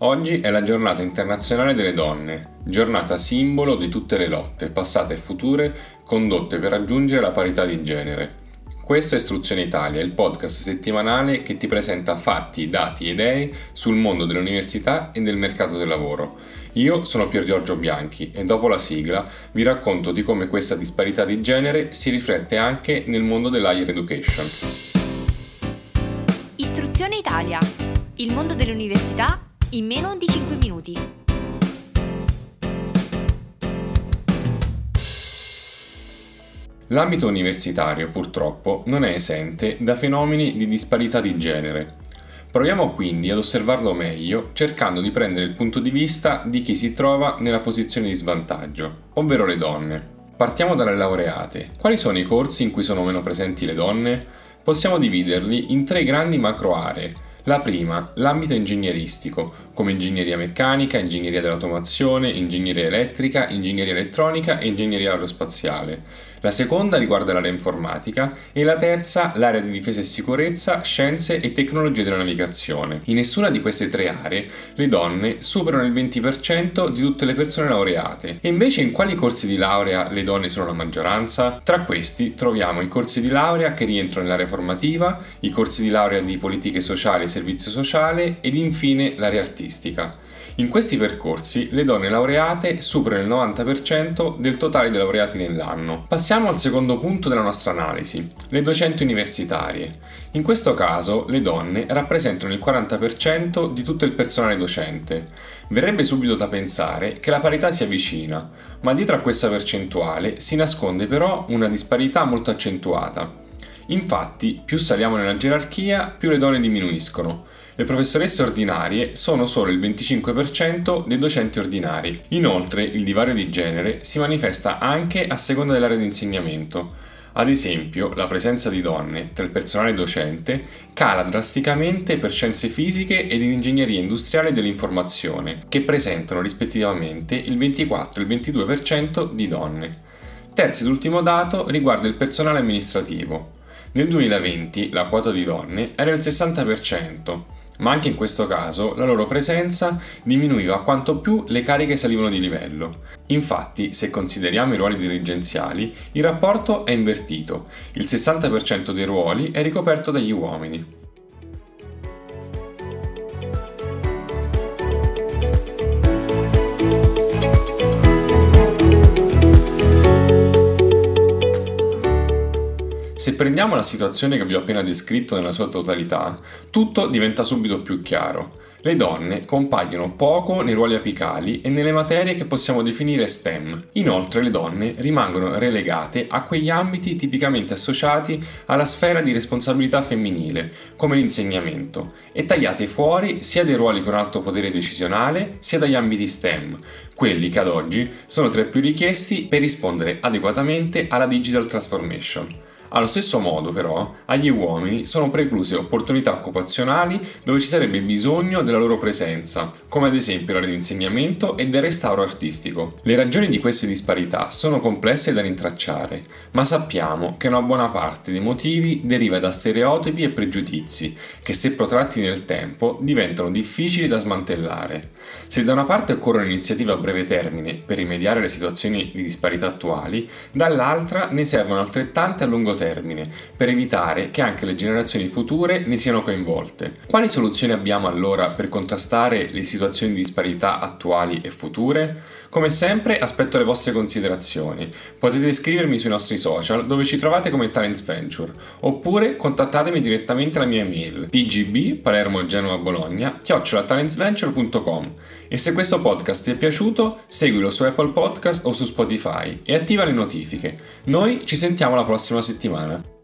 Oggi è la giornata internazionale delle donne, giornata simbolo di tutte le lotte, passate e future, condotte per raggiungere la parità di genere. Questo è Istruzione Italia, il podcast settimanale che ti presenta fatti, dati e idee sul mondo dell'università e del mercato del lavoro. Io sono Pier Giorgio Bianchi e dopo la sigla vi racconto di come questa disparità di genere si riflette anche nel mondo dell'higher education. Istruzione Italia, il mondo dell'università in meno di 5 minuti. L'ambito universitario purtroppo non è esente da fenomeni di disparità di genere. Proviamo quindi ad osservarlo meglio cercando di prendere il punto di vista di chi si trova nella posizione di svantaggio, ovvero le donne. Partiamo dalle laureate. Quali sono i corsi in cui sono meno presenti le donne? Possiamo dividerli in tre grandi macro aree la prima, l'ambito ingegneristico, come ingegneria meccanica, ingegneria dell'automazione, ingegneria elettrica, ingegneria elettronica e ingegneria aerospaziale. La seconda riguarda l'area informatica e la terza l'area di difesa e sicurezza, scienze e tecnologie della navigazione. In nessuna di queste tre aree le donne superano il 20% di tutte le persone laureate. E invece in quali corsi di laurea le donne sono la maggioranza? Tra questi troviamo i corsi di laurea che rientrano nell'area formativa, i corsi di laurea di politiche sociali e servizio sociale ed infine l'area artistica. In questi percorsi le donne laureate superano il 90% del totale dei laureati nell'anno. Passiamo al secondo punto della nostra analisi, le docenti universitarie. In questo caso le donne rappresentano il 40% di tutto il personale docente. Verrebbe subito da pensare che la parità si avvicina, ma dietro a questa percentuale si nasconde però una disparità molto accentuata. Infatti, più saliamo nella gerarchia, più le donne diminuiscono. Le professoresse ordinarie sono solo il 25% dei docenti ordinari. Inoltre, il divario di genere si manifesta anche a seconda dell'area di insegnamento. Ad esempio, la presenza di donne tra il personale docente cala drasticamente per scienze fisiche ed in ingegneria industriale dell'informazione, che presentano rispettivamente il 24 e il 22% di donne. Terzo ed ultimo dato riguarda il personale amministrativo. Nel 2020 la quota di donne era il 60%, ma anche in questo caso la loro presenza diminuiva quanto più le cariche salivano di livello. Infatti, se consideriamo i ruoli dirigenziali, il rapporto è invertito, il 60% dei ruoli è ricoperto dagli uomini. Se prendiamo la situazione che vi ho appena descritto nella sua totalità, tutto diventa subito più chiaro. Le donne compaiono poco nei ruoli apicali e nelle materie che possiamo definire STEM. Inoltre le donne rimangono relegate a quegli ambiti tipicamente associati alla sfera di responsabilità femminile, come l'insegnamento, e tagliate fuori sia dai ruoli con alto potere decisionale sia dagli ambiti STEM, quelli che ad oggi sono tra i più richiesti per rispondere adeguatamente alla digital transformation. Allo stesso modo, però, agli uomini sono precluse opportunità occupazionali dove ci sarebbe bisogno della loro presenza, come ad esempio l'area di insegnamento e del restauro artistico. Le ragioni di queste disparità sono complesse da rintracciare, ma sappiamo che una buona parte dei motivi deriva da stereotipi e pregiudizi che, se protratti nel tempo, diventano difficili da smantellare. Se da una parte occorrono iniziative a breve termine per rimediare alle situazioni di disparità attuali, dall'altra ne servono altrettante a lungo termine, per evitare che anche le generazioni future ne siano coinvolte. Quali soluzioni abbiamo allora per contrastare le situazioni di disparità attuali e future? Come sempre aspetto le vostre considerazioni. Potete iscrivermi sui nostri social dove ci trovate come Talents Venture oppure contattatemi direttamente alla mia email pgb palermo genova bologna chiocciolatalentsventure.com e se questo podcast ti è piaciuto seguilo su Apple Podcast o su Spotify e attiva le notifiche. Noi ci sentiamo la prossima settimana. 完了。